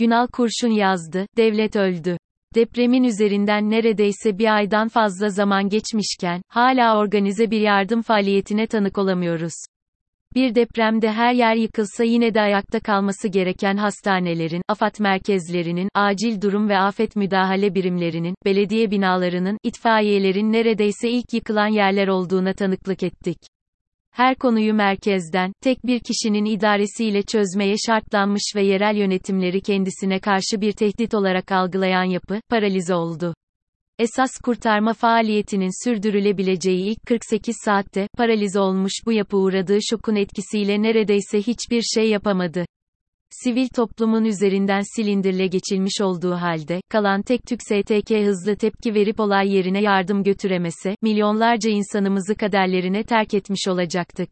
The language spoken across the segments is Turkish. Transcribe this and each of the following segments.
Günal Kurşun yazdı, devlet öldü. Depremin üzerinden neredeyse bir aydan fazla zaman geçmişken, hala organize bir yardım faaliyetine tanık olamıyoruz. Bir depremde her yer yıkılsa yine de ayakta kalması gereken hastanelerin, AFAD merkezlerinin, acil durum ve afet müdahale birimlerinin, belediye binalarının, itfaiyelerin neredeyse ilk yıkılan yerler olduğuna tanıklık ettik. Her konuyu merkezden, tek bir kişinin idaresiyle çözmeye şartlanmış ve yerel yönetimleri kendisine karşı bir tehdit olarak algılayan yapı, paralize oldu. Esas kurtarma faaliyetinin sürdürülebileceği ilk 48 saatte, paralize olmuş bu yapı uğradığı şokun etkisiyle neredeyse hiçbir şey yapamadı. Sivil toplumun üzerinden silindirle geçilmiş olduğu halde, kalan tek tük STK hızlı tepki verip olay yerine yardım götüremese, milyonlarca insanımızı kaderlerine terk etmiş olacaktık.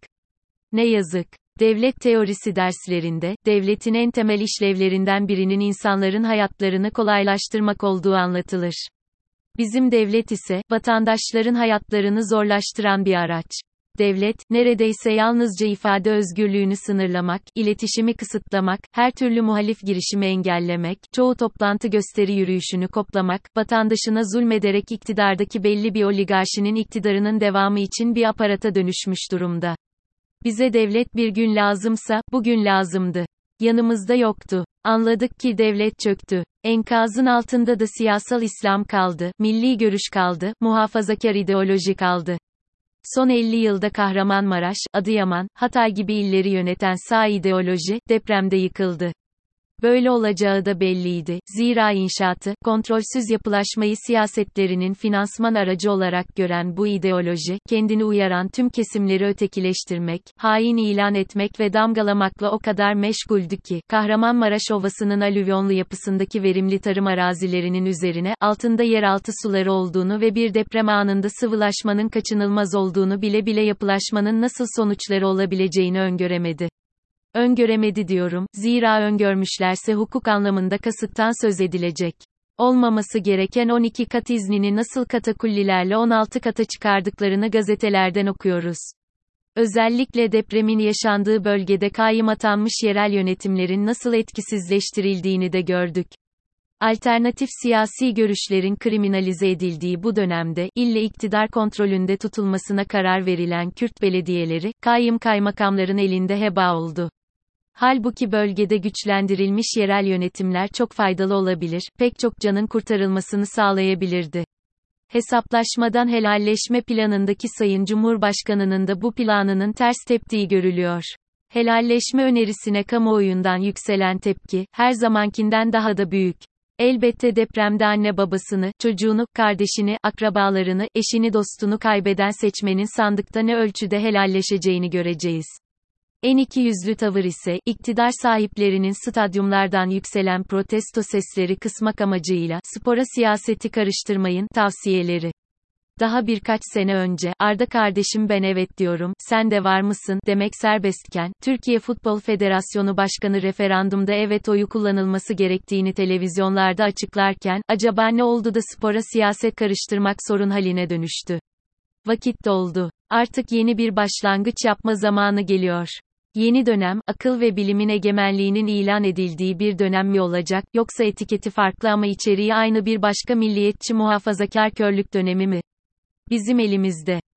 Ne yazık. Devlet teorisi derslerinde, devletin en temel işlevlerinden birinin insanların hayatlarını kolaylaştırmak olduğu anlatılır. Bizim devlet ise, vatandaşların hayatlarını zorlaştıran bir araç. Devlet, neredeyse yalnızca ifade özgürlüğünü sınırlamak, iletişimi kısıtlamak, her türlü muhalif girişimi engellemek, çoğu toplantı gösteri yürüyüşünü koplamak, vatandaşına zulmederek iktidardaki belli bir oligarşinin iktidarının devamı için bir aparata dönüşmüş durumda. Bize devlet bir gün lazımsa, bugün lazımdı. Yanımızda yoktu. Anladık ki devlet çöktü. Enkazın altında da siyasal İslam kaldı, milli görüş kaldı, muhafazakar ideoloji kaldı. Son 50 yılda Kahramanmaraş, Adıyaman, Hatay gibi illeri yöneten sağ ideoloji, depremde yıkıldı. Böyle olacağı da belliydi. Zira inşaatı, kontrolsüz yapılaşmayı siyasetlerinin finansman aracı olarak gören bu ideoloji, kendini uyaran tüm kesimleri ötekileştirmek, hain ilan etmek ve damgalamakla o kadar meşguldü ki, Kahramanmaraş Ovası'nın alüvyonlu yapısındaki verimli tarım arazilerinin üzerine, altında yeraltı suları olduğunu ve bir deprem anında sıvılaşmanın kaçınılmaz olduğunu bile bile yapılaşmanın nasıl sonuçları olabileceğini öngöremedi. Öngöremedi diyorum, zira öngörmüşlerse hukuk anlamında kasıttan söz edilecek. Olmaması gereken 12 kat iznini nasıl katakullilerle 16 kata çıkardıklarını gazetelerden okuyoruz. Özellikle depremin yaşandığı bölgede kayyım atanmış yerel yönetimlerin nasıl etkisizleştirildiğini de gördük. Alternatif siyasi görüşlerin kriminalize edildiği bu dönemde, ille iktidar kontrolünde tutulmasına karar verilen Kürt belediyeleri, kayyım kaymakamların elinde heba oldu. Halbuki bölgede güçlendirilmiş yerel yönetimler çok faydalı olabilir, pek çok canın kurtarılmasını sağlayabilirdi. Hesaplaşmadan helalleşme planındaki Sayın Cumhurbaşkanının da bu planının ters teptiği görülüyor. Helalleşme önerisine kamuoyundan yükselen tepki, her zamankinden daha da büyük. Elbette depremde anne babasını, çocuğunu, kardeşini, akrabalarını, eşini dostunu kaybeden seçmenin sandıkta ne ölçüde helalleşeceğini göreceğiz. En iki yüzlü tavır ise, iktidar sahiplerinin stadyumlardan yükselen protesto sesleri kısmak amacıyla, spora siyaseti karıştırmayın, tavsiyeleri. Daha birkaç sene önce, Arda kardeşim ben evet diyorum, sen de var mısın, demek serbestken, Türkiye Futbol Federasyonu Başkanı referandumda evet oyu kullanılması gerektiğini televizyonlarda açıklarken, acaba ne oldu da spora siyaset karıştırmak sorun haline dönüştü? Vakit doldu. Artık yeni bir başlangıç yapma zamanı geliyor. Yeni dönem, akıl ve bilimin egemenliğinin ilan edildiği bir dönem mi olacak, yoksa etiketi farklı ama içeriği aynı bir başka milliyetçi muhafazakar körlük dönemi mi? Bizim elimizde.